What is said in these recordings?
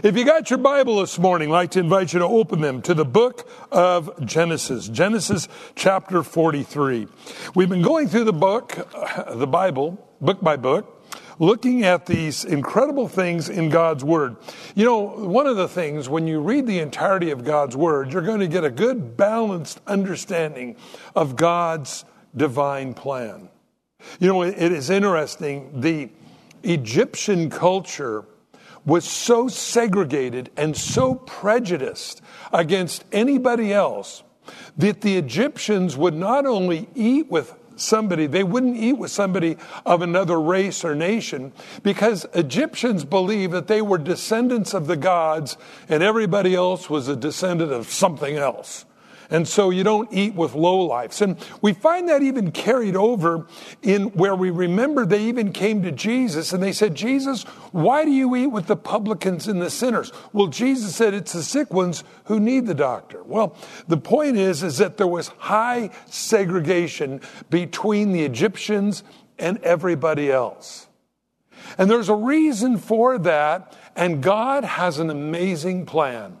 If you got your Bible this morning, I'd like to invite you to open them to the book of Genesis, Genesis chapter 43. We've been going through the book, the Bible, book by book, looking at these incredible things in God's Word. You know, one of the things when you read the entirety of God's Word, you're going to get a good balanced understanding of God's divine plan. You know, it is interesting. The Egyptian culture was so segregated and so prejudiced against anybody else that the Egyptians would not only eat with somebody, they wouldn't eat with somebody of another race or nation because Egyptians believed that they were descendants of the gods and everybody else was a descendant of something else. And so you don't eat with lowlifes. And we find that even carried over in where we remember they even came to Jesus and they said, Jesus, why do you eat with the publicans and the sinners? Well, Jesus said it's the sick ones who need the doctor. Well, the point is, is that there was high segregation between the Egyptians and everybody else. And there's a reason for that, and God has an amazing plan.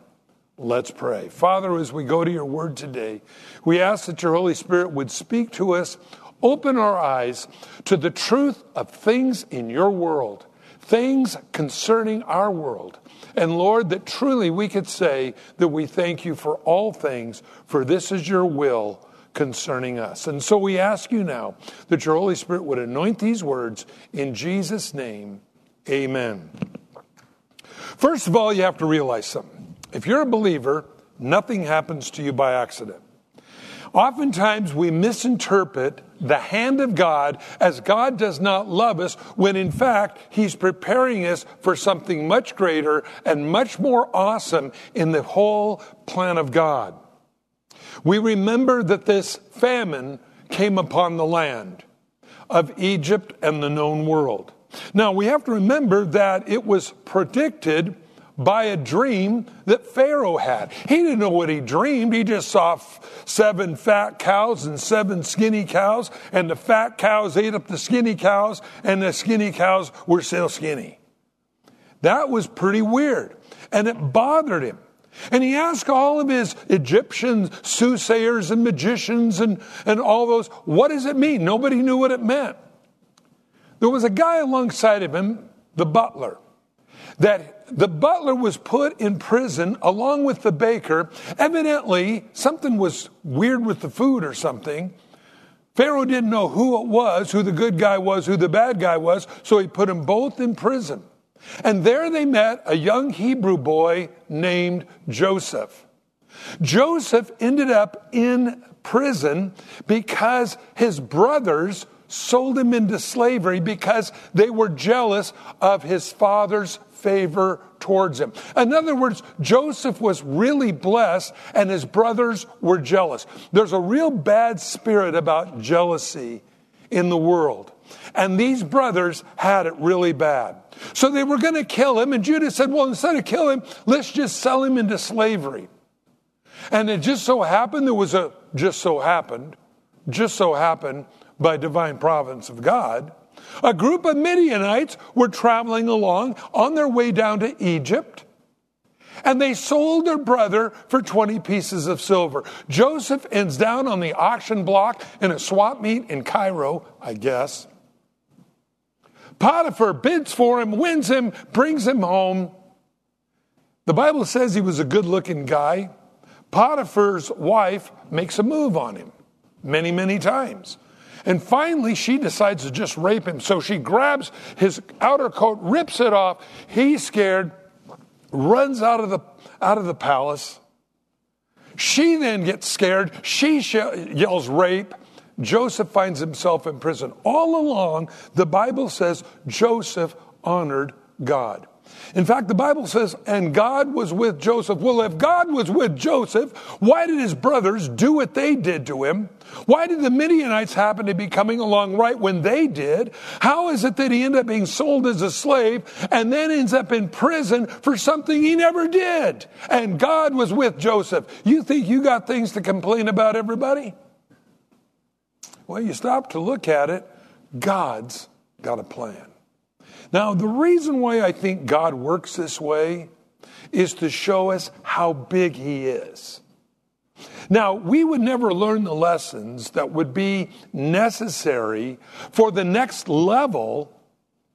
Let's pray. Father, as we go to your word today, we ask that your Holy Spirit would speak to us, open our eyes to the truth of things in your world, things concerning our world. And Lord, that truly we could say that we thank you for all things, for this is your will concerning us. And so we ask you now that your Holy Spirit would anoint these words in Jesus' name. Amen. First of all, you have to realize something. If you're a believer, nothing happens to you by accident. Oftentimes we misinterpret the hand of God as God does not love us when in fact He's preparing us for something much greater and much more awesome in the whole plan of God. We remember that this famine came upon the land of Egypt and the known world. Now we have to remember that it was predicted by a dream that Pharaoh had. He didn't know what he dreamed. He just saw seven fat cows and seven skinny cows, and the fat cows ate up the skinny cows, and the skinny cows were still skinny. That was pretty weird, and it bothered him. And he asked all of his Egyptian soothsayers and magicians and, and all those, what does it mean? Nobody knew what it meant. There was a guy alongside of him, the butler that the butler was put in prison along with the baker. Evidently, something was weird with the food or something. Pharaoh didn't know who it was, who the good guy was, who the bad guy was, so he put them both in prison. And there they met a young Hebrew boy named Joseph. Joseph ended up in prison because his brothers sold him into slavery because they were jealous of his father's favor towards him. In other words, Joseph was really blessed and his brothers were jealous. There's a real bad spirit about jealousy in the world. And these brothers had it really bad. So they were going to kill him. And Judah said, well, instead of killing him, let's just sell him into slavery. And it just so happened, there was a just so happened, just so happened by divine providence of God a group of Midianites were traveling along on their way down to Egypt. And they sold their brother for 20 pieces of silver. Joseph ends down on the auction block in a swap meet in Cairo, I guess. Potiphar bids for him, wins him, brings him home. The Bible says he was a good looking guy. Potiphar's wife makes a move on him many, many times. And finally, she decides to just rape him. So she grabs his outer coat, rips it off. He's scared, runs out of the, out of the palace. She then gets scared. She yells rape. Joseph finds himself in prison. All along, the Bible says Joseph honored God. In fact, the Bible says, and God was with Joseph. Well, if God was with Joseph, why did his brothers do what they did to him? Why did the Midianites happen to be coming along right when they did? How is it that he ended up being sold as a slave and then ends up in prison for something he never did? And God was with Joseph. You think you got things to complain about, everybody? Well, you stop to look at it, God's got a plan. Now, the reason why I think God works this way is to show us how big He is. Now, we would never learn the lessons that would be necessary for the next level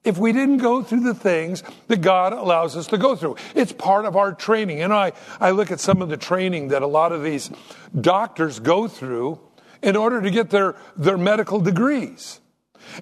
if we didn't go through the things that God allows us to go through. It's part of our training. And I, I look at some of the training that a lot of these doctors go through in order to get their, their medical degrees.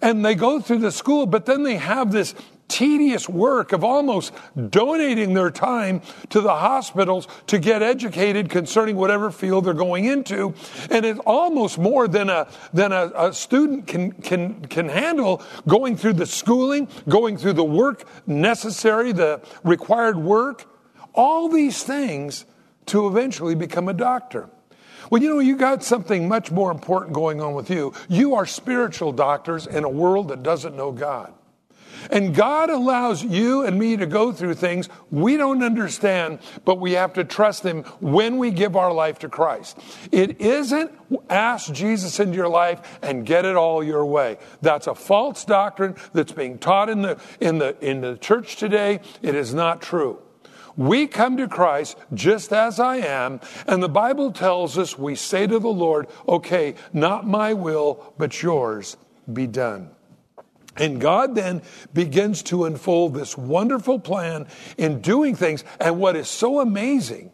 And they go through the school, but then they have this tedious work of almost donating their time to the hospitals to get educated concerning whatever field they're going into. And it's almost more than a, than a, a student can, can, can handle going through the schooling, going through the work necessary, the required work, all these things to eventually become a doctor. Well, you know, you got something much more important going on with you. You are spiritual doctors in a world that doesn't know God. And God allows you and me to go through things we don't understand, but we have to trust Him when we give our life to Christ. It isn't ask Jesus into your life and get it all your way. That's a false doctrine that's being taught in the, in the, in the church today. It is not true. We come to Christ just as I am, and the Bible tells us we say to the Lord, okay, not my will, but yours be done. And God then begins to unfold this wonderful plan in doing things. And what is so amazing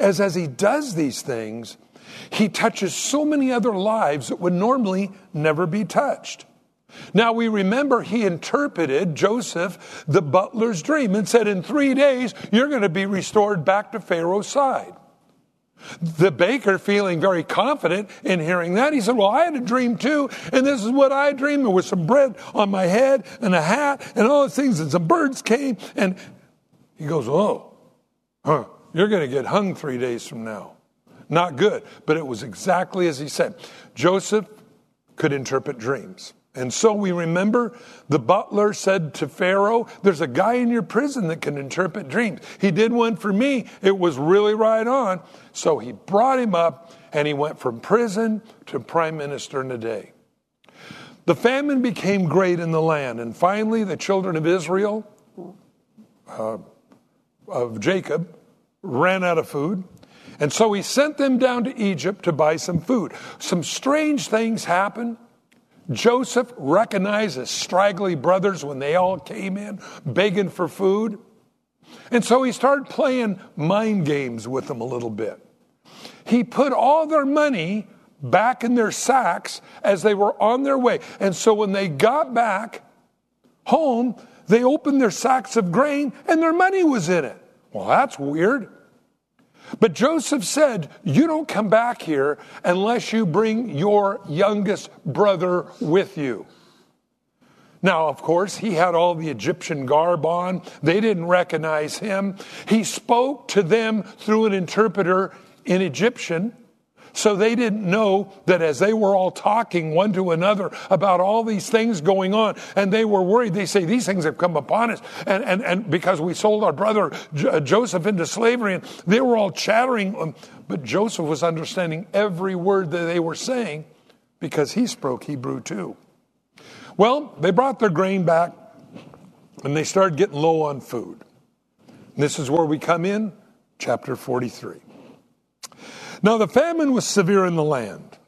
is as he does these things, he touches so many other lives that would normally never be touched. Now we remember he interpreted Joseph, the butler's dream, and said, In three days, you're going to be restored back to Pharaoh's side. The baker, feeling very confident in hearing that, he said, Well, I had a dream too, and this is what I dreamed. There was some bread on my head and a hat and all those things, and some birds came. And he goes, Oh, huh, you're going to get hung three days from now. Not good, but it was exactly as he said. Joseph could interpret dreams. And so we remember the butler said to Pharaoh, There's a guy in your prison that can interpret dreams. He did one for me. It was really right on. So he brought him up and he went from prison to prime minister in a day. The famine became great in the land. And finally, the children of Israel, uh, of Jacob, ran out of food. And so he sent them down to Egypt to buy some food. Some strange things happened. Joseph recognized his straggly brothers when they all came in begging for food. And so he started playing mind games with them a little bit. He put all their money back in their sacks as they were on their way. And so when they got back home, they opened their sacks of grain and their money was in it. Well, that's weird. But Joseph said, You don't come back here unless you bring your youngest brother with you. Now, of course, he had all the Egyptian garb on. They didn't recognize him. He spoke to them through an interpreter in Egyptian. So they didn't know that as they were all talking one to another about all these things going on, and they were worried, they say, These things have come upon us. And, and, and because we sold our brother uh, Joseph into slavery, and they were all chattering. Um, but Joseph was understanding every word that they were saying because he spoke Hebrew too. Well, they brought their grain back and they started getting low on food. And this is where we come in, chapter 43. Now the famine was severe in the land.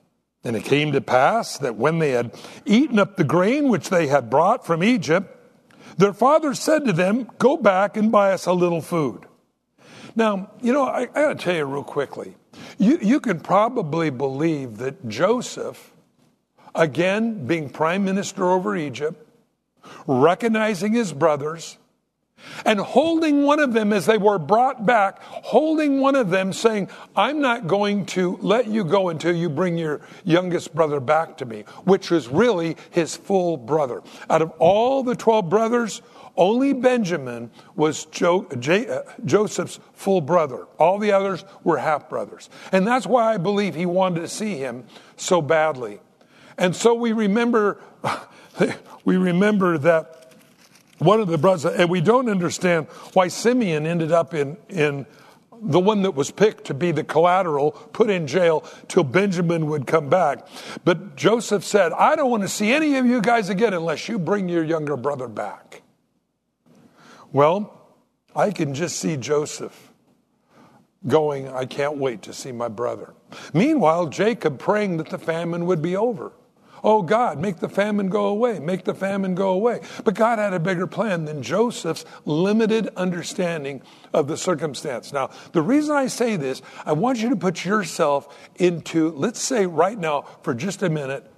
And it came to pass that when they had eaten up the grain which they had brought from Egypt, their father said to them, Go back and buy us a little food. Now, you know, I, I gotta tell you real quickly. You, you can probably believe that Joseph, again, being prime minister over Egypt, recognizing his brothers, and holding one of them as they were brought back, holding one of them saying, I'm not going to let you go until you bring your youngest brother back to me, which was really his full brother. Out of all the 12 brothers, only Benjamin was jo- J- uh, Joseph's full brother. All the others were half brothers. And that's why I believe he wanted to see him so badly. And so we remember, we remember that one of the brothers, and we don't understand why Simeon ended up in, in the one that was picked to be the collateral, put in jail till Benjamin would come back. But Joseph said, I don't want to see any of you guys again unless you bring your younger brother back. Well, I can just see Joseph going, I can't wait to see my brother. Meanwhile, Jacob praying that the famine would be over. Oh God, make the famine go away, make the famine go away. But God had a bigger plan than Joseph's limited understanding of the circumstance. Now, the reason I say this, I want you to put yourself into, let's say right now, for just a minute,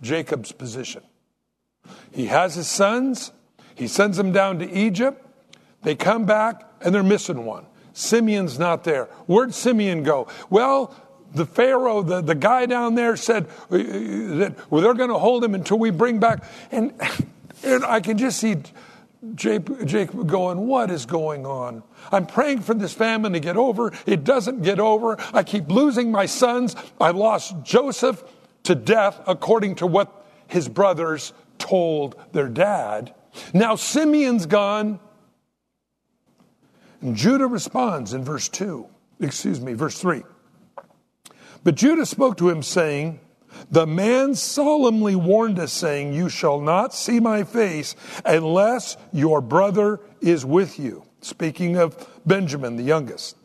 Jacob's position. He has his sons, he sends them down to Egypt, they come back, and they're missing one. Simeon's not there. Where'd Simeon go? Well, the Pharaoh, the, the guy down there said uh, that well, they're going to hold him until we bring back. And, and I can just see Jacob going, What is going on? I'm praying for this famine to get over. It doesn't get over. I keep losing my sons. I lost Joseph to death according to what his brothers told their dad. Now Simeon's gone. And Judah responds in verse 2, excuse me, verse 3. But Judah spoke to him, saying, The man solemnly warned us, saying, You shall not see my face unless your brother is with you. Speaking of Benjamin, the youngest.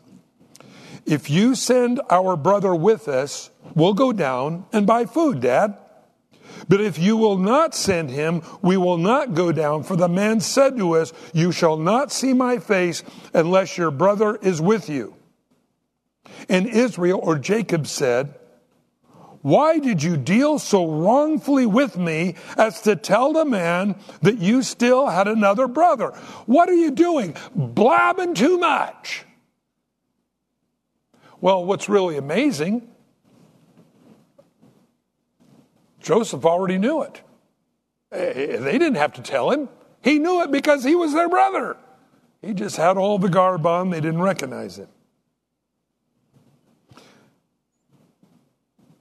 If you send our brother with us, we'll go down and buy food, Dad. But if you will not send him, we will not go down. For the man said to us, You shall not see my face unless your brother is with you. And Israel or Jacob said, Why did you deal so wrongfully with me as to tell the man that you still had another brother? What are you doing? Blabbing too much. Well, what's really amazing, Joseph already knew it. Eh, they didn't have to tell him. He knew it because he was their brother. He just had all the garb on, they didn't recognize him.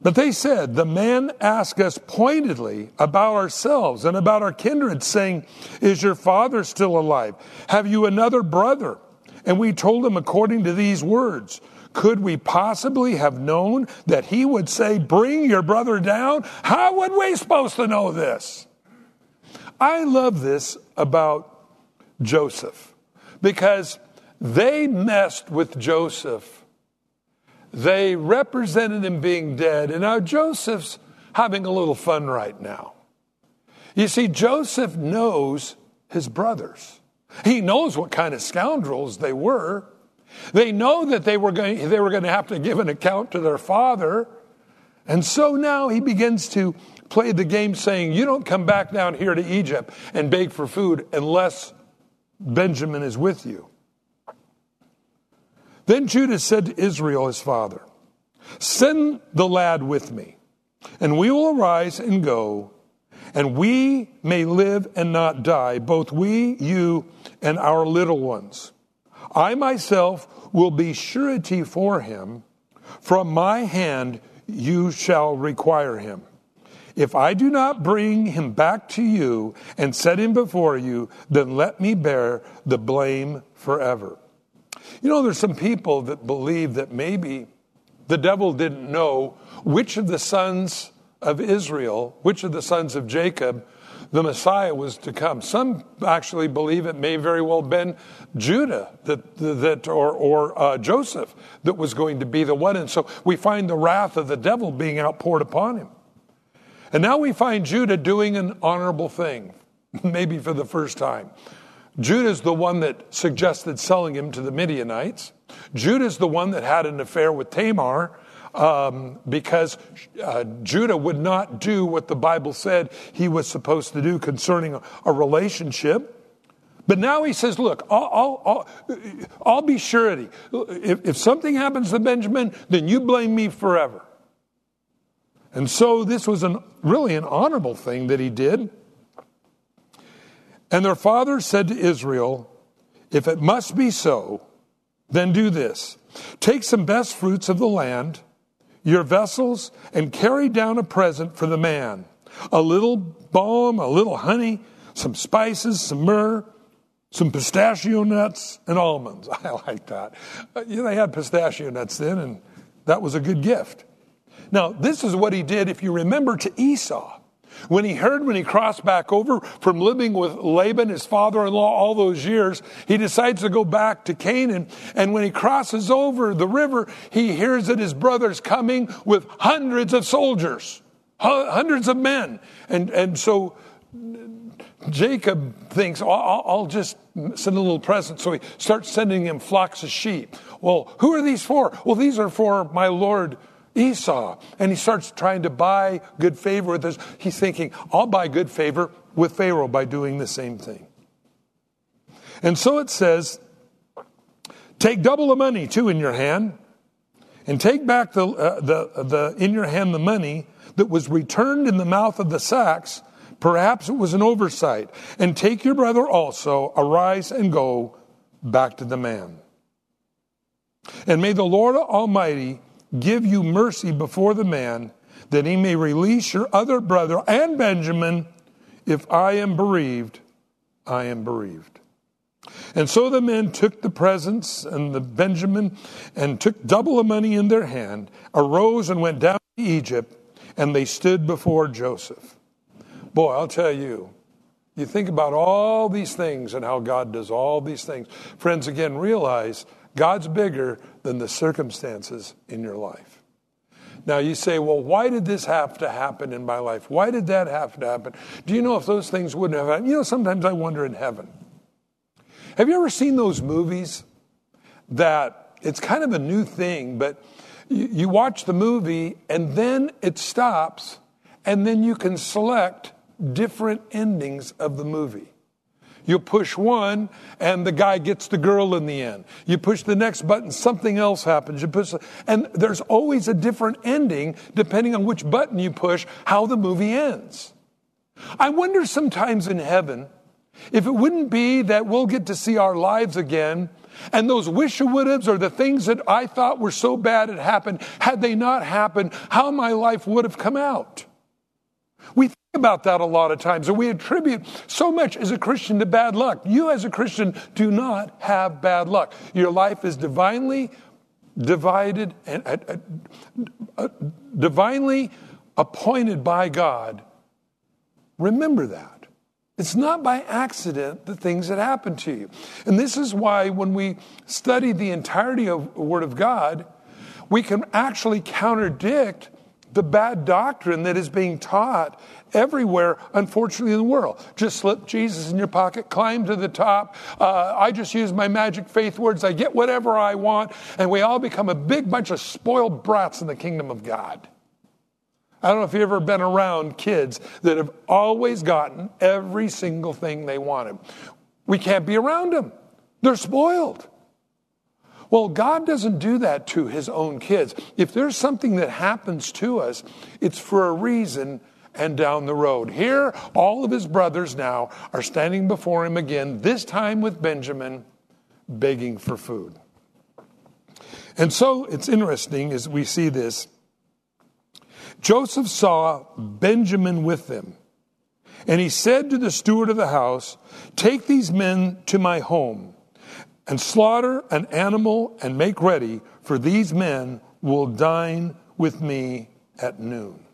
But they said, The man asked us pointedly about ourselves and about our kindred, saying, Is your father still alive? Have you another brother? And we told him according to these words. Could we possibly have known that he would say, Bring your brother down? How would we supposed to know this? I love this about Joseph because they messed with Joseph they represented him being dead. And now Joseph's having a little fun right now. You see, Joseph knows his brothers. He knows what kind of scoundrels they were. They know that they were going, they were going to have to give an account to their father. And so now he begins to play the game saying, You don't come back down here to Egypt and beg for food unless Benjamin is with you. Then Judah said to Israel, his father, Send the lad with me, and we will arise and go, and we may live and not die, both we, you, and our little ones. I myself will be surety for him. From my hand you shall require him. If I do not bring him back to you and set him before you, then let me bear the blame forever. You know, there's some people that believe that maybe the devil didn't know which of the sons of Israel, which of the sons of Jacob, the Messiah was to come. Some actually believe it may very well have been Judah that, that or, or uh, Joseph that was going to be the one. And so we find the wrath of the devil being outpoured upon him. And now we find Judah doing an honorable thing, maybe for the first time. Judah's the one that suggested selling him to the Midianites. Judah's the one that had an affair with Tamar um, because uh, Judah would not do what the Bible said he was supposed to do concerning a, a relationship. But now he says, Look, I'll, I'll, I'll, I'll be surety. If, if something happens to Benjamin, then you blame me forever. And so this was an, really an honorable thing that he did. And their father said to Israel, If it must be so, then do this take some best fruits of the land, your vessels, and carry down a present for the man a little balm, a little honey, some spices, some myrrh, some pistachio nuts, and almonds. I like that. Uh, know, they had pistachio nuts then, and that was a good gift. Now, this is what he did, if you remember, to Esau. When he heard, when he crossed back over from living with Laban, his father in law, all those years, he decides to go back to Canaan. And when he crosses over the river, he hears that his brother's coming with hundreds of soldiers, hundreds of men. And, and so Jacob thinks, I'll, I'll just send a little present. So he starts sending him flocks of sheep. Well, who are these for? Well, these are for my Lord Esau. And he starts trying to buy good favor with this. He's thinking, I'll buy good favor with Pharaoh by doing the same thing. And so it says, take double the money too in your hand, and take back the, uh, the, the, in your hand the money that was returned in the mouth of the sacks. Perhaps it was an oversight. And take your brother also, arise and go back to the man. And may the Lord Almighty give you mercy before the man, that he may release your other brother and Benjamin. If I am bereaved, I am bereaved. And so the men took the presents and the Benjamin and took double the money in their hand, arose and went down to Egypt, and they stood before Joseph. Boy, I'll tell you, you think about all these things and how God does all these things. Friends, again, realize God's bigger than the circumstances in your life. Now you say, well, why did this have to happen in my life? Why did that have to happen? Do you know if those things wouldn't have happened? You know, sometimes I wonder in heaven. Have you ever seen those movies that it's kind of a new thing, but you, you watch the movie and then it stops, and then you can select different endings of the movie. You push one, and the guy gets the girl in the end. You push the next button, something else happens. You push, and there's always a different ending depending on which button you push, how the movie ends. I wonder sometimes in heaven if it wouldn't be that we'll get to see our lives again and those wish would haves or the things that I thought were so bad it happened, had they not happened, how my life would have come out. We about that a lot of times, and we attribute so much as a Christian to bad luck. You, as a Christian, do not have bad luck. Your life is divinely divided and uh, uh, divinely appointed by God. Remember that. It's not by accident the things that happen to you. And this is why when we study the entirety of the Word of God, we can actually contradict the bad doctrine that is being taught everywhere, unfortunately, in the world. Just slip Jesus in your pocket, climb to the top. Uh, I just use my magic faith words. I get whatever I want, and we all become a big bunch of spoiled brats in the kingdom of God. I don't know if you've ever been around kids that have always gotten every single thing they wanted. We can't be around them, they're spoiled. Well, God doesn't do that to his own kids. If there's something that happens to us, it's for a reason and down the road. Here, all of his brothers now are standing before him again, this time with Benjamin, begging for food. And so it's interesting as we see this. Joseph saw Benjamin with them, and he said to the steward of the house, Take these men to my home, and slaughter an animal and make ready, for these men will dine with me at noon.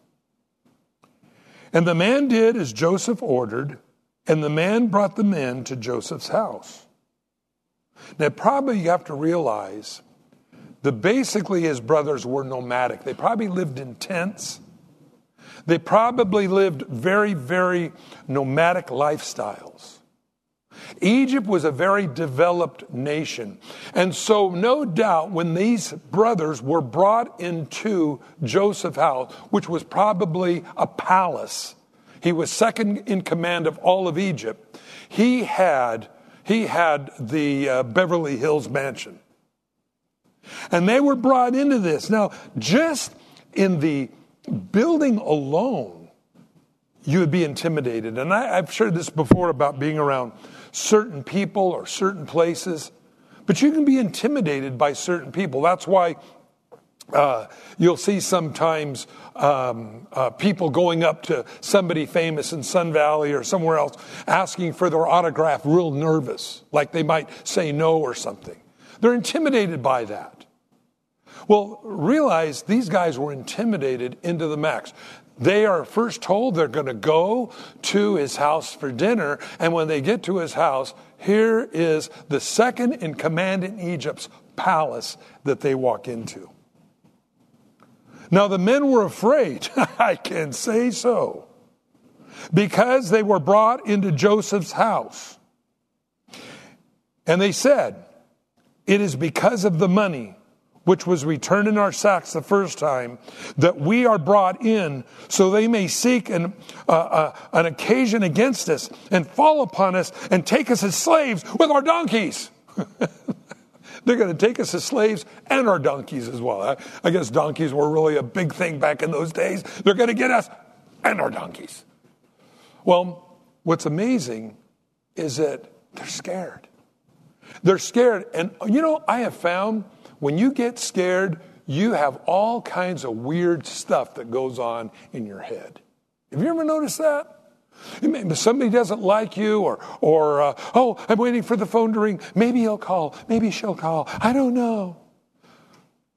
And the man did as Joseph ordered, and the man brought the men to Joseph's house. Now, probably you have to realize that basically his brothers were nomadic. They probably lived in tents. They probably lived very, very nomadic lifestyles. Egypt was a very developed nation. And so, no doubt, when these brothers were brought into Joseph's house, which was probably a palace, he was second in command of all of Egypt. He had, he had the uh, Beverly Hills mansion. And they were brought into this. Now, just in the building alone, you would be intimidated. And I, have shared this before about being around certain people or certain places, but you can be intimidated by certain people. That's why uh, you'll see sometimes um, uh, people going up to somebody famous in Sun Valley or somewhere else asking for their autograph, real nervous, like they might say no or something. They're intimidated by that. Well, realize these guys were intimidated into the max. They are first told they're going to go to his house for dinner. And when they get to his house, here is the second in command in Egypt's palace that they walk into. Now, the men were afraid, I can say so, because they were brought into Joseph's house. And they said, It is because of the money which was returned in our sacks the first time, that we are brought in so they may seek an, uh, uh, an occasion against us and fall upon us and take us as slaves with our donkeys. They're going to take us as slaves and our donkeys as well. I, I guess donkeys were really a big thing back in those days. They're going to get us and our donkeys. Well, what's amazing is that they're scared. They're scared. And you know, I have found when you get scared, you have all kinds of weird stuff that goes on in your head. Have you ever noticed that? Somebody doesn't like you, or, or uh, oh, I'm waiting for the phone to ring. Maybe he'll call. Maybe she'll call. I don't know.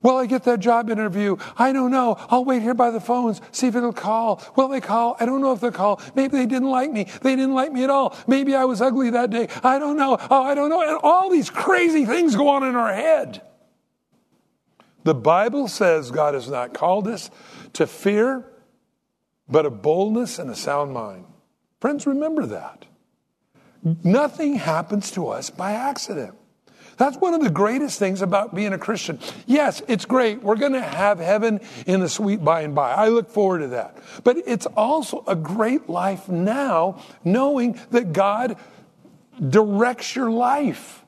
Will I get that job interview? I don't know. I'll wait here by the phones, see if it'll call. Will they call? I don't know if they'll call. Maybe they didn't like me. They didn't like me at all. Maybe I was ugly that day. I don't know. Oh, I don't know. And all these crazy things go on in our head. The Bible says God has not called us to fear, but a boldness and a sound mind. Friends, remember that. Nothing happens to us by accident. That's one of the greatest things about being a Christian. Yes, it's great. We're going to have heaven in the sweet by and by. I look forward to that. But it's also a great life now, knowing that God directs your life.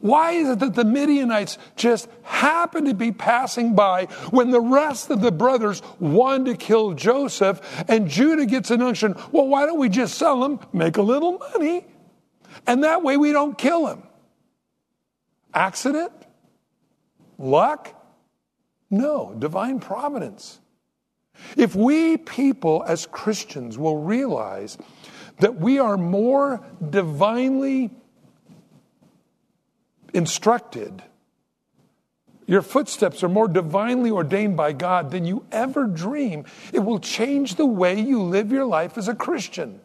Why is it that the Midianites just happened to be passing by when the rest of the brothers wanted to kill Joseph and Judah gets an unction? Well, why don't we just sell him, make a little money, and that way we don't kill him? Accident? Luck? No, divine providence. If we people as Christians will realize that we are more divinely instructed. Your footsteps are more divinely ordained by God than you ever dream. It will change the way you live your life as a Christian.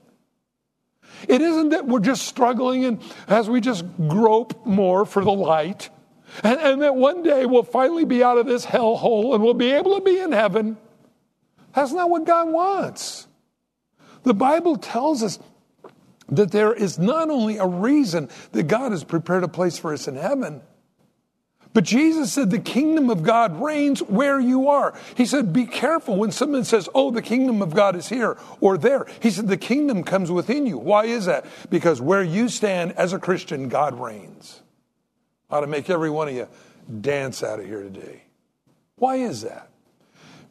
It isn't that we're just struggling and as we just grope more for the light, and, and that one day we'll finally be out of this hellhole and we'll be able to be in heaven. That's not what God wants. The Bible tells us that there is not only a reason that God has prepared a place for us in heaven, but Jesus said the kingdom of God reigns where you are. He said, be careful when someone says, oh, the kingdom of God is here or there. He said, the kingdom comes within you. Why is that? Because where you stand as a Christian, God reigns. I ought to make every one of you dance out of here today. Why is that?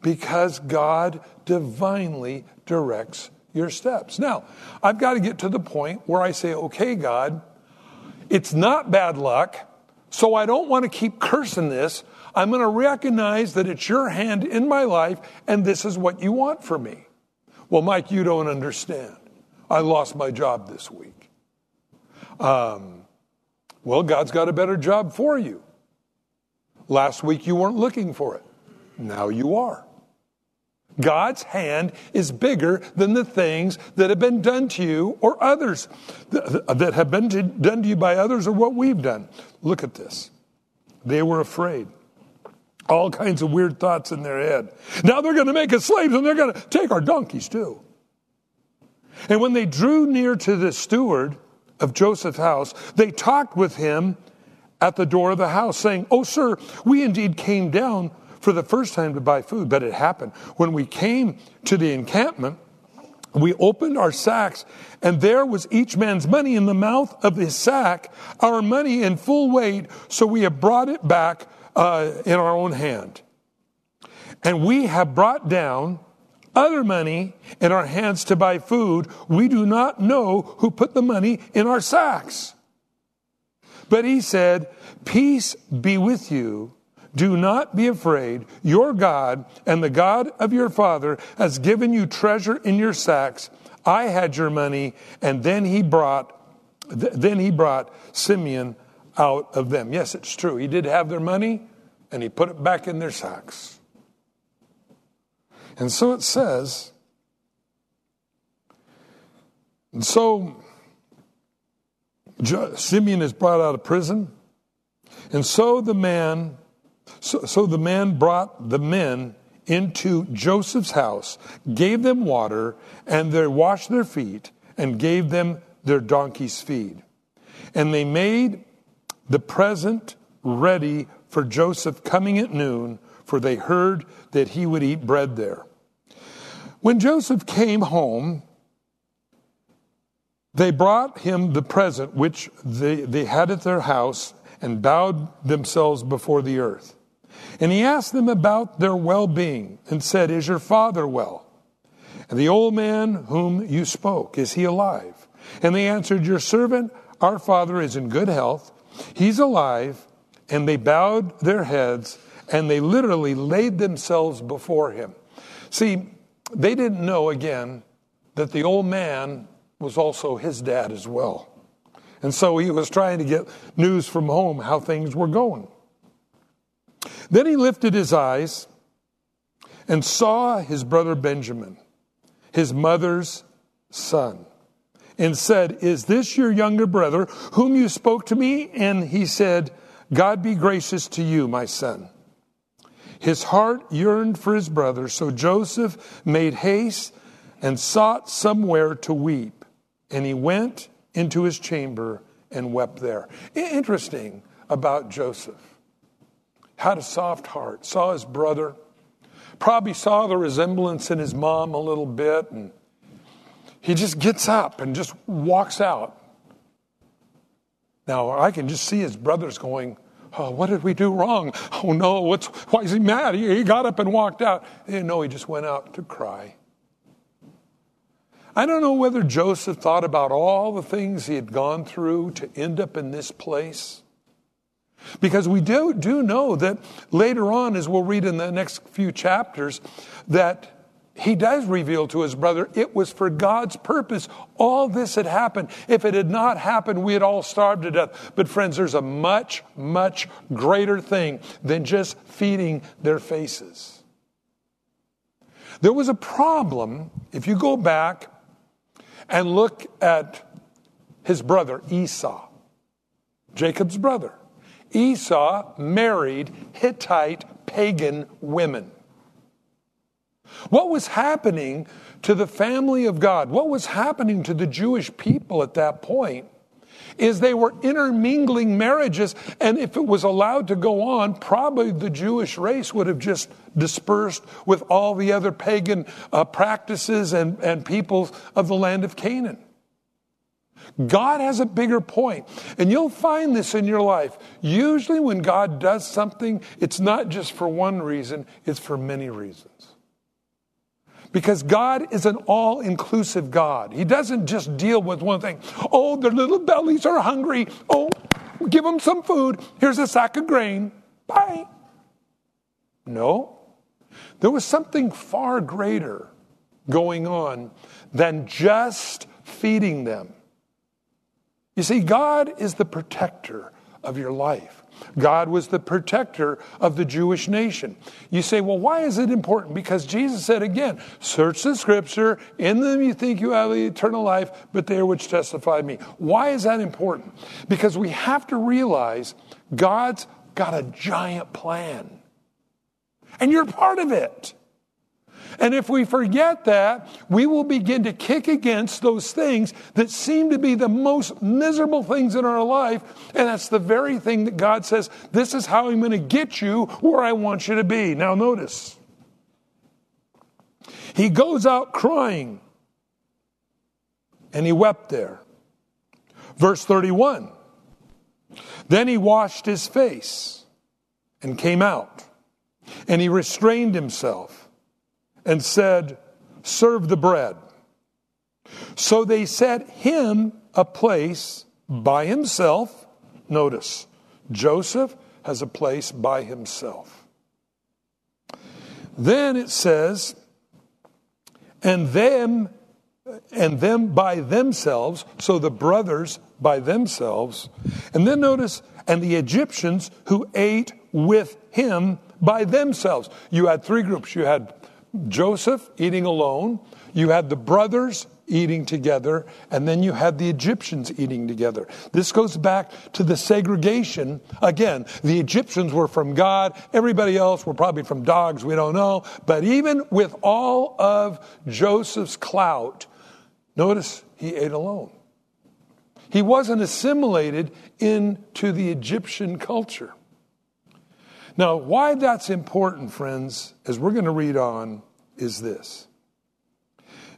Because God divinely directs your steps. Now, I've got to get to the point where I say, okay, God, it's not bad luck, so I don't want to keep cursing this. I'm going to recognize that it's your hand in my life, and this is what you want for me. Well, Mike, you don't understand. I lost my job this week. Um, well, God's got a better job for you. Last week you weren't looking for it. Now you are. God's hand is bigger than the things that have been done to you or others that have been done to you by others or what we've done. Look at this. They were afraid. All kinds of weird thoughts in their head. Now they're going to make us slaves and they're going to take our donkeys too. And when they drew near to the steward of Joseph's house, they talked with him at the door of the house, saying, Oh, sir, we indeed came down for the first time to buy food, but it happened. When we came to the encampment, we opened our sacks, and there was each man's money in the mouth of his sack, our money in full weight, so we have brought it back uh, in our own hand. And we have brought down other money in our hands to buy food. We do not know who put the money in our sacks. But he said, Peace be with you. Do not be afraid. Your God and the God of your father has given you treasure in your sacks. I had your money, and then he brought then he brought Simeon out of them. Yes, it's true. He did have their money, and he put it back in their sacks. And so it says, and so Simeon is brought out of prison. And so the man, so, so the man brought the men into Joseph's house, gave them water, and they washed their feet, and gave them their donkey's feed. And they made the present ready for Joseph coming at noon, for they heard that he would eat bread there. When Joseph came home, they brought him the present which they, they had at their house and bowed themselves before the earth. And he asked them about their well being and said, Is your father well? And the old man whom you spoke, is he alive? And they answered, Your servant, our father, is in good health. He's alive. And they bowed their heads and they literally laid themselves before him. See, they didn't know again that the old man was also his dad as well. And so he was trying to get news from home how things were going. Then he lifted his eyes and saw his brother Benjamin, his mother's son, and said, Is this your younger brother whom you spoke to me? And he said, God be gracious to you, my son. His heart yearned for his brother, so Joseph made haste and sought somewhere to weep. And he went into his chamber and wept there. Interesting about Joseph. Had a soft heart, saw his brother, probably saw the resemblance in his mom a little bit, and he just gets up and just walks out. Now, I can just see his brothers going, Oh, what did we do wrong? Oh no, what's, why is he mad? He, he got up and walked out. Eh, they didn't know he just went out to cry. I don't know whether Joseph thought about all the things he had gone through to end up in this place. Because we do, do know that later on, as we'll read in the next few chapters, that he does reveal to his brother it was for God's purpose. All this had happened. If it had not happened, we had all starved to death. But, friends, there's a much, much greater thing than just feeding their faces. There was a problem, if you go back and look at his brother Esau, Jacob's brother. Esau married Hittite pagan women. What was happening to the family of God? What was happening to the Jewish people at that point? Is they were intermingling marriages, and if it was allowed to go on, probably the Jewish race would have just dispersed with all the other pagan uh, practices and, and peoples of the land of Canaan. God has a bigger point. And you'll find this in your life. Usually, when God does something, it's not just for one reason, it's for many reasons. Because God is an all inclusive God. He doesn't just deal with one thing. Oh, their little bellies are hungry. Oh, give them some food. Here's a sack of grain. Bye. No. There was something far greater going on than just feeding them. You see, God is the protector of your life. God was the protector of the Jewish nation. You say, well, why is it important? Because Jesus said again, search the scripture, in them you think you have eternal life, but they are which testify me. Why is that important? Because we have to realize God's got a giant plan. And you're part of it. And if we forget that, we will begin to kick against those things that seem to be the most miserable things in our life. And that's the very thing that God says, This is how I'm going to get you where I want you to be. Now, notice. He goes out crying, and he wept there. Verse 31 Then he washed his face and came out, and he restrained himself and said, Serve the bread. So they set him a place by himself. Notice, Joseph has a place by himself. Then it says, and them and them by themselves, so the brothers by themselves. And then notice, and the Egyptians who ate with him by themselves. You had three groups. You had Joseph eating alone, you had the brothers eating together, and then you had the Egyptians eating together. This goes back to the segregation. Again, the Egyptians were from God, everybody else were probably from dogs, we don't know. But even with all of Joseph's clout, notice he ate alone. He wasn't assimilated into the Egyptian culture. Now, why that's important, friends, as we're going to read on, is this.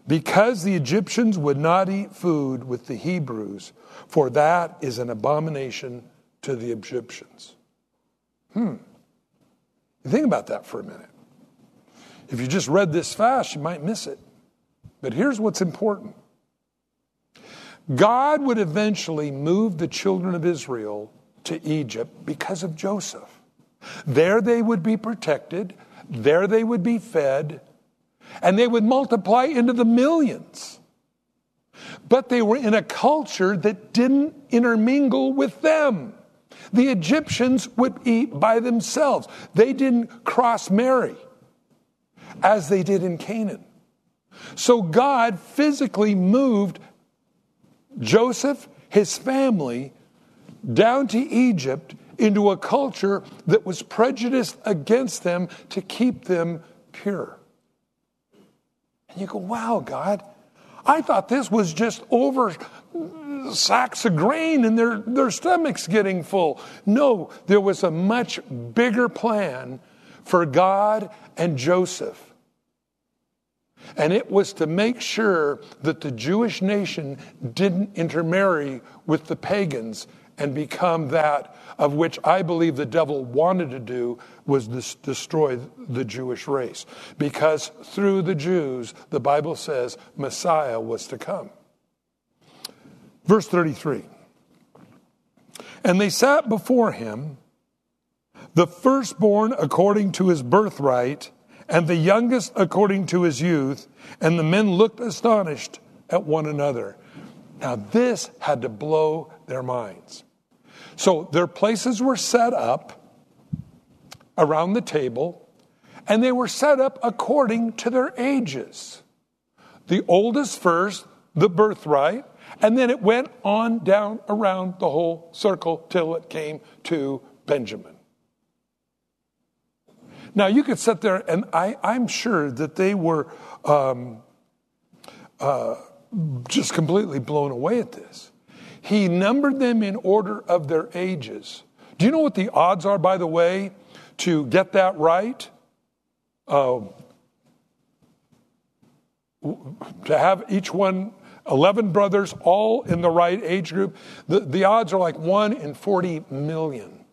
Because the Egyptians would not eat food with the Hebrews, for that is an abomination to the Egyptians. Hmm. Think about that for a minute. If you just read this fast, you might miss it. But here's what's important God would eventually move the children of Israel to Egypt because of Joseph. There they would be protected, there they would be fed, and they would multiply into the millions. But they were in a culture that didn't intermingle with them. The Egyptians would eat by themselves. They didn't cross marry as they did in Canaan. So God physically moved Joseph, his family, down to Egypt into a culture that was prejudiced against them to keep them pure. And you go, wow, God, I thought this was just over sacks of grain and their, their stomachs getting full. No, there was a much bigger plan for God and Joseph. And it was to make sure that the Jewish nation didn't intermarry with the pagans and become that of which I believe the devil wanted to do was this, destroy the Jewish race. Because through the Jews, the Bible says Messiah was to come. Verse 33 And they sat before him, the firstborn according to his birthright, and the youngest according to his youth, and the men looked astonished at one another. Now, this had to blow their minds. So, their places were set up around the table, and they were set up according to their ages. The oldest first, the birthright, and then it went on down around the whole circle till it came to Benjamin. Now, you could sit there, and I, am sure that they were um, uh, just completely blown away at this. He numbered them in order of their ages. Do you know what the odds are, by the way, to get that right? Uh, to have each one 11 brothers all in the right age group the, the odds are like 1 in 40 million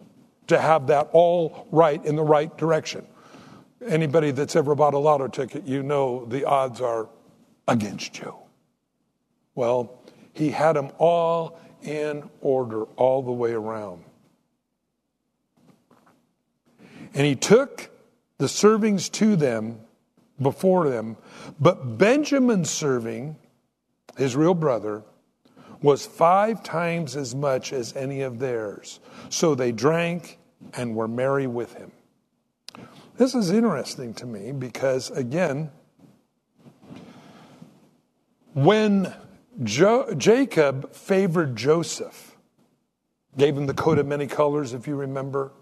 to have that all right in the right direction Anybody that's ever bought a lotto ticket, you know the odds are against you. Well, he had them all in order all the way around. And he took the servings to them before them, but Benjamin's serving, his real brother, was five times as much as any of theirs. So they drank and were merry with him. This is interesting to me because, again, when jo- Jacob favored Joseph, gave him the coat of many colors, if you remember,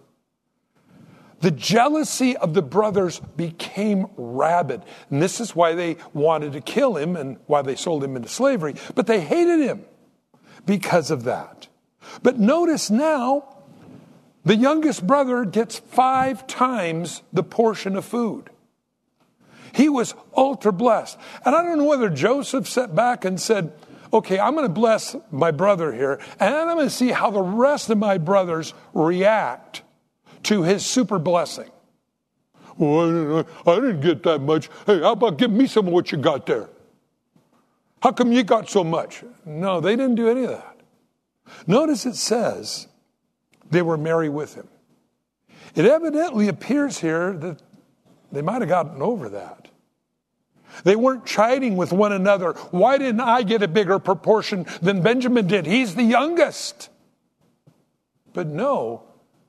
the jealousy of the brothers became rabid. And this is why they wanted to kill him and why they sold him into slavery. But they hated him because of that. But notice now, the youngest brother gets five times the portion of food. He was ultra blessed. And I don't know whether Joseph sat back and said, okay, I'm going to bless my brother here, and I'm going to see how the rest of my brothers react to his super blessing. Well, I didn't get that much. Hey, how about give me some of what you got there? How come you got so much? No, they didn't do any of that. Notice it says they were merry with him. It evidently appears here that they might have gotten over that. They weren't chiding with one another. Why didn't I get a bigger proportion than Benjamin did? He's the youngest. But no,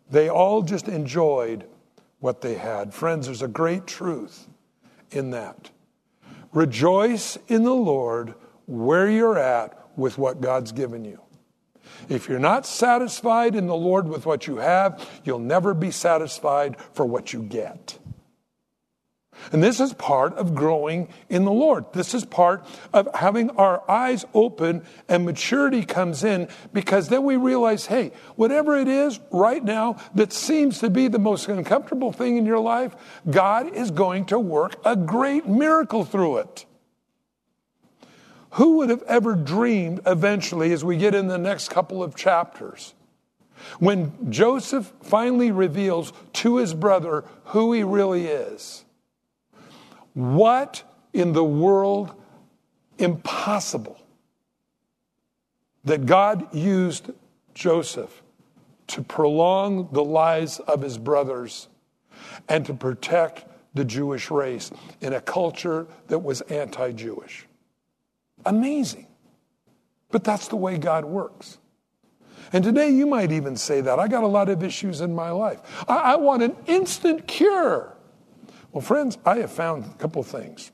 they all just enjoyed what they had. Friends, there's a great truth in that. Rejoice in the Lord where you're at with what God's given you. If you're not satisfied in the Lord with what you have, you'll never be satisfied for what you get. And this is part of growing in the Lord. This is part of having our eyes open and maturity comes in because then we realize hey, whatever it is right now that seems to be the most uncomfortable thing in your life, God is going to work a great miracle through it. Who would have ever dreamed eventually, as we get in the next couple of chapters, when Joseph finally reveals to his brother who he really is? What in the world impossible that God used Joseph to prolong the lives of his brothers and to protect the Jewish race in a culture that was anti Jewish. Amazing. But that's the way God works. And today you might even say that. I got a lot of issues in my life. I, I want an instant cure. Well, friends, I have found a couple things.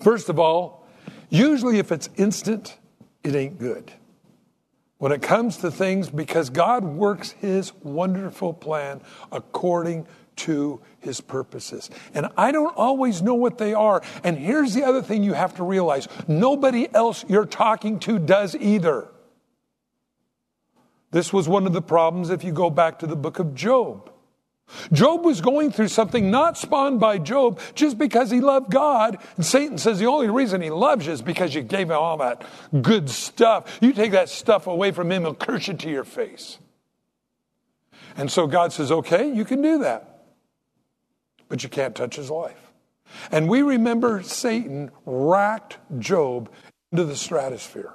First of all, usually if it's instant, it ain't good. When it comes to things, because God works his wonderful plan according to his purposes. And I don't always know what they are. And here's the other thing you have to realize nobody else you're talking to does either. This was one of the problems if you go back to the book of Job. Job was going through something not spawned by Job just because he loved God. And Satan says the only reason he loves you is because you gave him all that good stuff. You take that stuff away from him, he'll curse it to your face. And so God says, okay, you can do that but you can't touch his life. And we remember Satan racked Job into the stratosphere.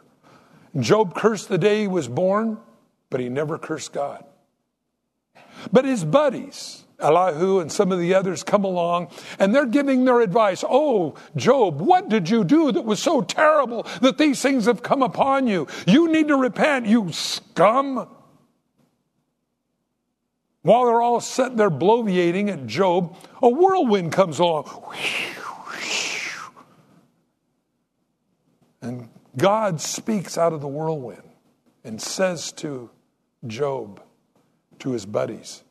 Job cursed the day he was born, but he never cursed God. But his buddies, Elihu and some of the others come along and they're giving their advice. Oh, Job, what did you do that was so terrible that these things have come upon you? You need to repent, you scum. While they're all sitting there bloviating at Job, a whirlwind comes along. And God speaks out of the whirlwind and says to Job, to his buddies,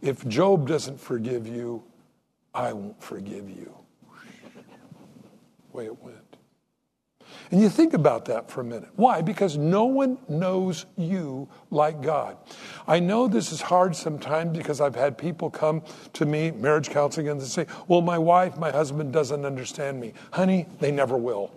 If Job doesn't forgive you, I won't forgive you. way it went. And you think about that for a minute. Why? Because no one knows you like God. I know this is hard sometimes because I've had people come to me, marriage counseling, and say, Well, my wife, my husband doesn't understand me. Honey, they never will.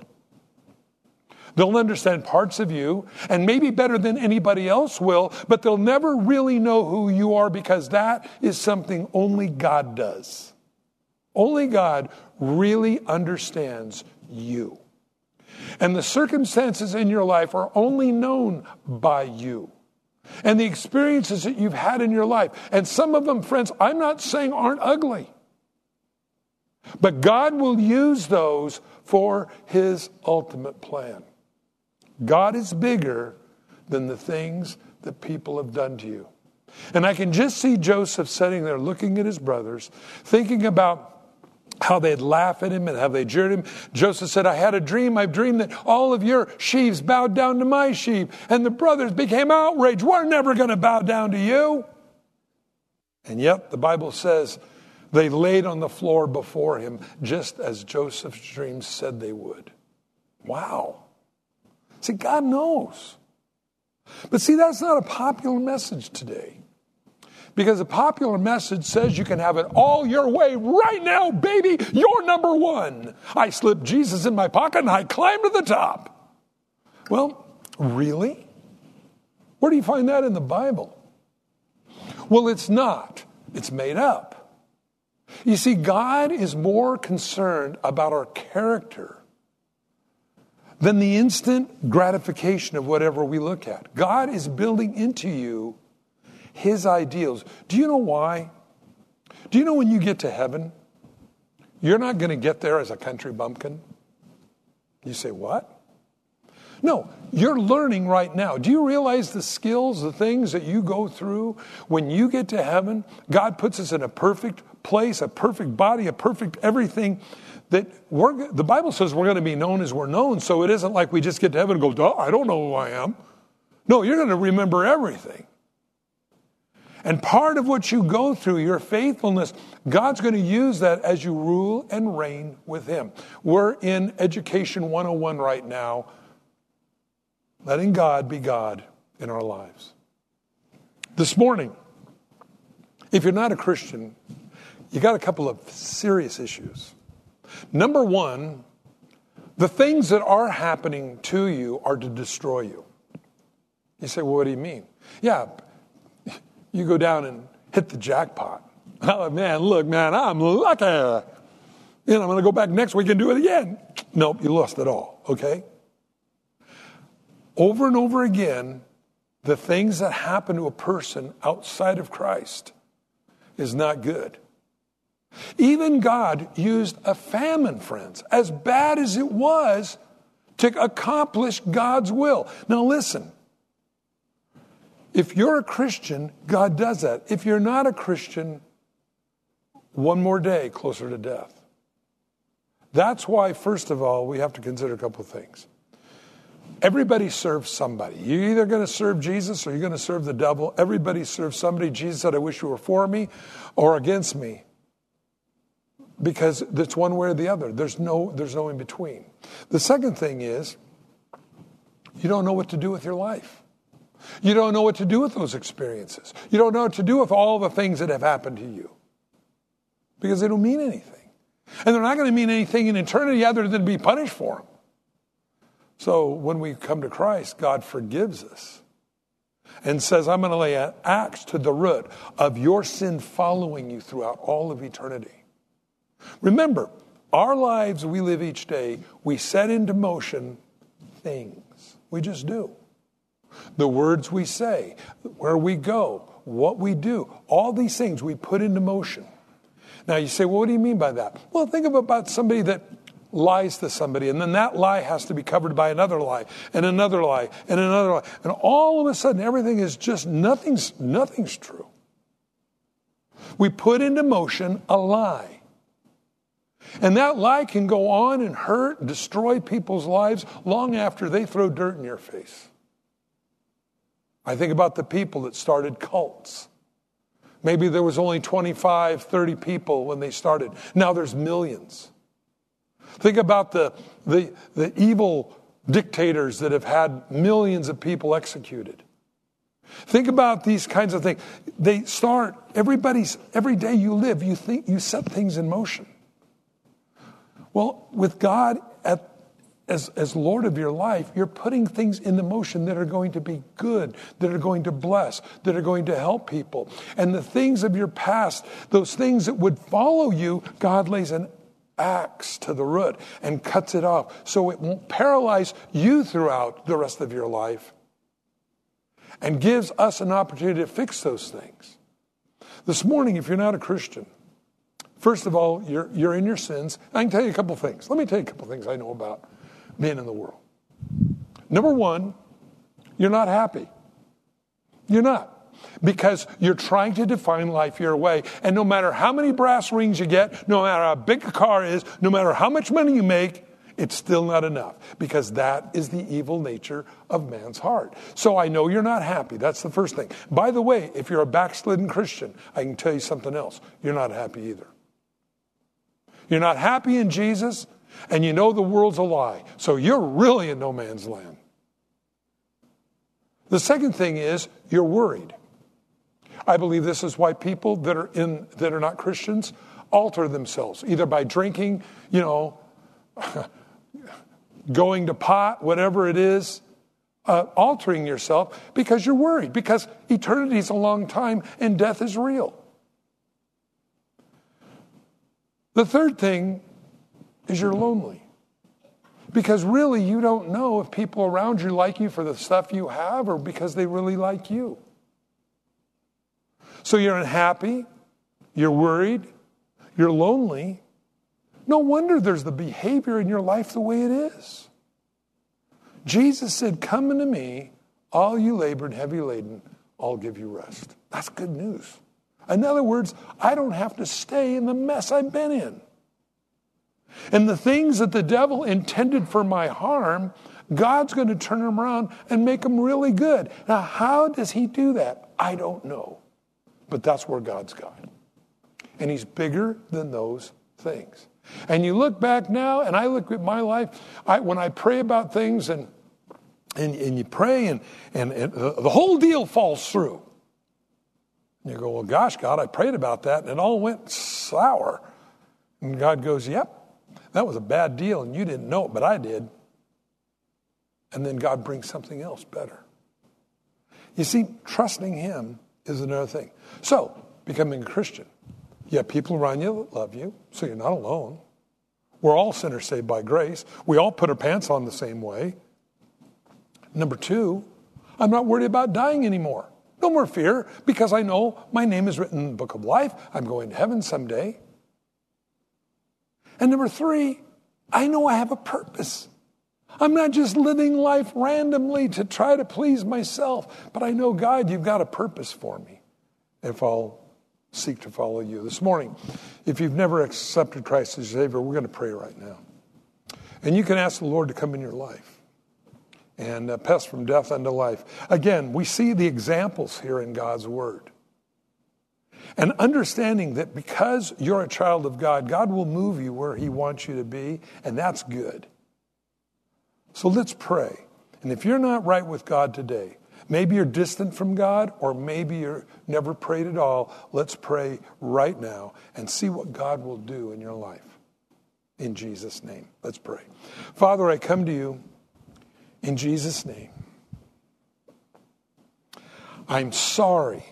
They'll understand parts of you, and maybe better than anybody else will, but they'll never really know who you are because that is something only God does. Only God really understands you. And the circumstances in your life are only known by you. And the experiences that you've had in your life. And some of them, friends, I'm not saying aren't ugly. But God will use those for his ultimate plan. God is bigger than the things that people have done to you. And I can just see Joseph sitting there looking at his brothers, thinking about how they'd laugh at him and how they jeered him. Joseph said, I had a dream. I've dreamed that all of your sheaves bowed down to my sheep. And the brothers became outraged. We're never going to bow down to you. And yet, the Bible says they laid on the floor before him, just as Joseph's dreams said they would. Wow. See, God knows. But see, that's not a popular message today. Because the popular message says you can have it all your way right now, baby. You're number one. I slipped Jesus in my pocket and I climbed to the top. Well, really? Where do you find that in the Bible? Well, it's not, it's made up. You see, God is more concerned about our character than the instant gratification of whatever we look at. God is building into you his ideals. Do you know why? Do you know when you get to heaven, you're not going to get there as a country bumpkin? You say, what? No, you're learning right now. Do you realize the skills, the things that you go through when you get to heaven? God puts us in a perfect place, a perfect body, a perfect everything. That we're, the Bible says we're going to be known as we're known, so it isn't like we just get to heaven and go, I don't know who I am. No, you're going to remember everything. And part of what you go through, your faithfulness, God's going to use that as you rule and reign with Him. We're in Education 101 right now, letting God be God in our lives. This morning, if you're not a Christian, you got a couple of serious issues. Number one, the things that are happening to you are to destroy you. You say, well, what do you mean? Yeah, you go down and hit the jackpot. Oh, man, look, man, I'm lucky. And I'm going to go back next week and do it again. Nope, you lost it all, okay? Over and over again, the things that happen to a person outside of Christ is not good. Even God used a famine, friends, as bad as it was, to accomplish God's will. Now, listen, if you're a Christian, God does that. If you're not a Christian, one more day closer to death. That's why, first of all, we have to consider a couple of things. Everybody serves somebody. You're either going to serve Jesus or you're going to serve the devil. Everybody serves somebody. Jesus said, I wish you were for me or against me. Because it's one way or the other. There's no, there's no in between. The second thing is, you don't know what to do with your life. You don't know what to do with those experiences. You don't know what to do with all the things that have happened to you because they don't mean anything. And they're not going to mean anything in eternity other than be punished for them. So when we come to Christ, God forgives us and says, I'm going to lay an axe to the root of your sin following you throughout all of eternity. Remember, our lives we live each day, we set into motion things. We just do the words we say, where we go, what we do, all these things we put into motion. Now you say, well, what do you mean by that? Well, think about somebody that lies to somebody, and then that lie has to be covered by another lie, and another lie, and another lie. And all of a sudden everything is just nothing's nothing's true. We put into motion a lie. And that lie can go on and hurt, and destroy people's lives long after they throw dirt in your face. I think about the people that started cults. Maybe there was only 25, 30 people when they started. Now there's millions. Think about the, the, the evil dictators that have had millions of people executed. Think about these kinds of things. They start, everybody's, every day you live, you think, you set things in motion. Well, with God at as, as Lord of your life, you're putting things into motion that are going to be good, that are going to bless, that are going to help people. And the things of your past, those things that would follow you, God lays an axe to the root and cuts it off so it won't paralyze you throughout the rest of your life and gives us an opportunity to fix those things. This morning, if you're not a Christian, first of all, you're, you're in your sins. I can tell you a couple things. Let me tell you a couple things I know about men in the world. Number one, you're not happy. You're not. Because you're trying to define life your way. And no matter how many brass rings you get, no matter how big a car is, no matter how much money you make, it's still not enough because that is the evil nature of man's heart. So I know you're not happy. That's the first thing. By the way, if you're a backslidden Christian, I can tell you something else. You're not happy either. You're not happy in Jesus, and you know the world's a lie. So you're really in no man's land. The second thing is you're worried. I believe this is why people that are in that are not Christians alter themselves either by drinking, you know, going to pot, whatever it is, uh, altering yourself because you're worried because eternity is a long time and death is real. The third thing is you're lonely. Because really, you don't know if people around you like you for the stuff you have or because they really like you. So you're unhappy, you're worried, you're lonely. No wonder there's the behavior in your life the way it is. Jesus said, Come unto me, all you labored, heavy laden, I'll give you rest. That's good news. In other words, I don't have to stay in the mess I've been in. And the things that the devil intended for my harm, God's going to turn them around and make them really good. Now, how does he do that? I don't know. But that's where God's God. And he's bigger than those things. And you look back now, and I look at my life, I, when I pray about things and, and, and you pray and, and, and the whole deal falls through. And you go, well, gosh, God, I prayed about that and it all went sour. And God goes, yep, that was a bad deal and you didn't know it, but I did. And then God brings something else better. You see, trusting Him is another thing. So, becoming a Christian. Yeah, people around you that love you, so you're not alone. We're all sinners saved by grace. We all put our pants on the same way. Number two, I'm not worried about dying anymore. No more fear because I know my name is written in the book of life. I'm going to heaven someday. And number three, I know I have a purpose. I'm not just living life randomly to try to please myself, but I know, God, you've got a purpose for me if I'll seek to follow you. This morning, if you've never accepted Christ as Savior, we're going to pray right now. And you can ask the Lord to come in your life and uh, pass from death unto life. Again, we see the examples here in God's Word. And understanding that because you're a child of God, God will move you where He wants you to be, and that's good. So let's pray. And if you're not right with God today, maybe you're distant from God, or maybe you're never prayed at all, let's pray right now and see what God will do in your life. In Jesus' name, let's pray. Father, I come to you in Jesus' name. I'm sorry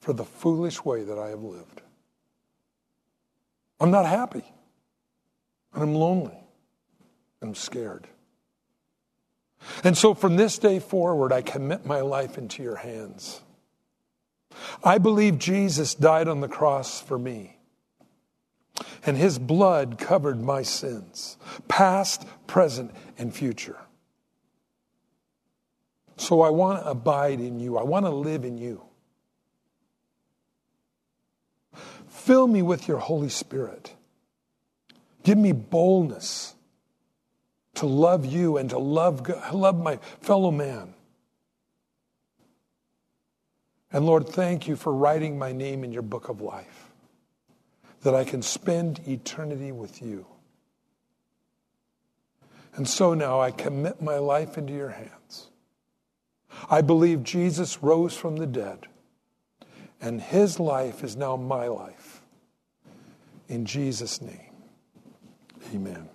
for the foolish way that I have lived. I'm not happy. And I'm lonely. I'm scared. And so from this day forward, I commit my life into your hands. I believe Jesus died on the cross for me, and his blood covered my sins, past, present, and future. So I want to abide in you, I want to live in you. Fill me with your Holy Spirit. Give me boldness to love you and to love, God, love my fellow man. And Lord, thank you for writing my name in your book of life, that I can spend eternity with you. And so now I commit my life into your hands. I believe Jesus rose from the dead, and his life is now my life. In Jesus' name, amen.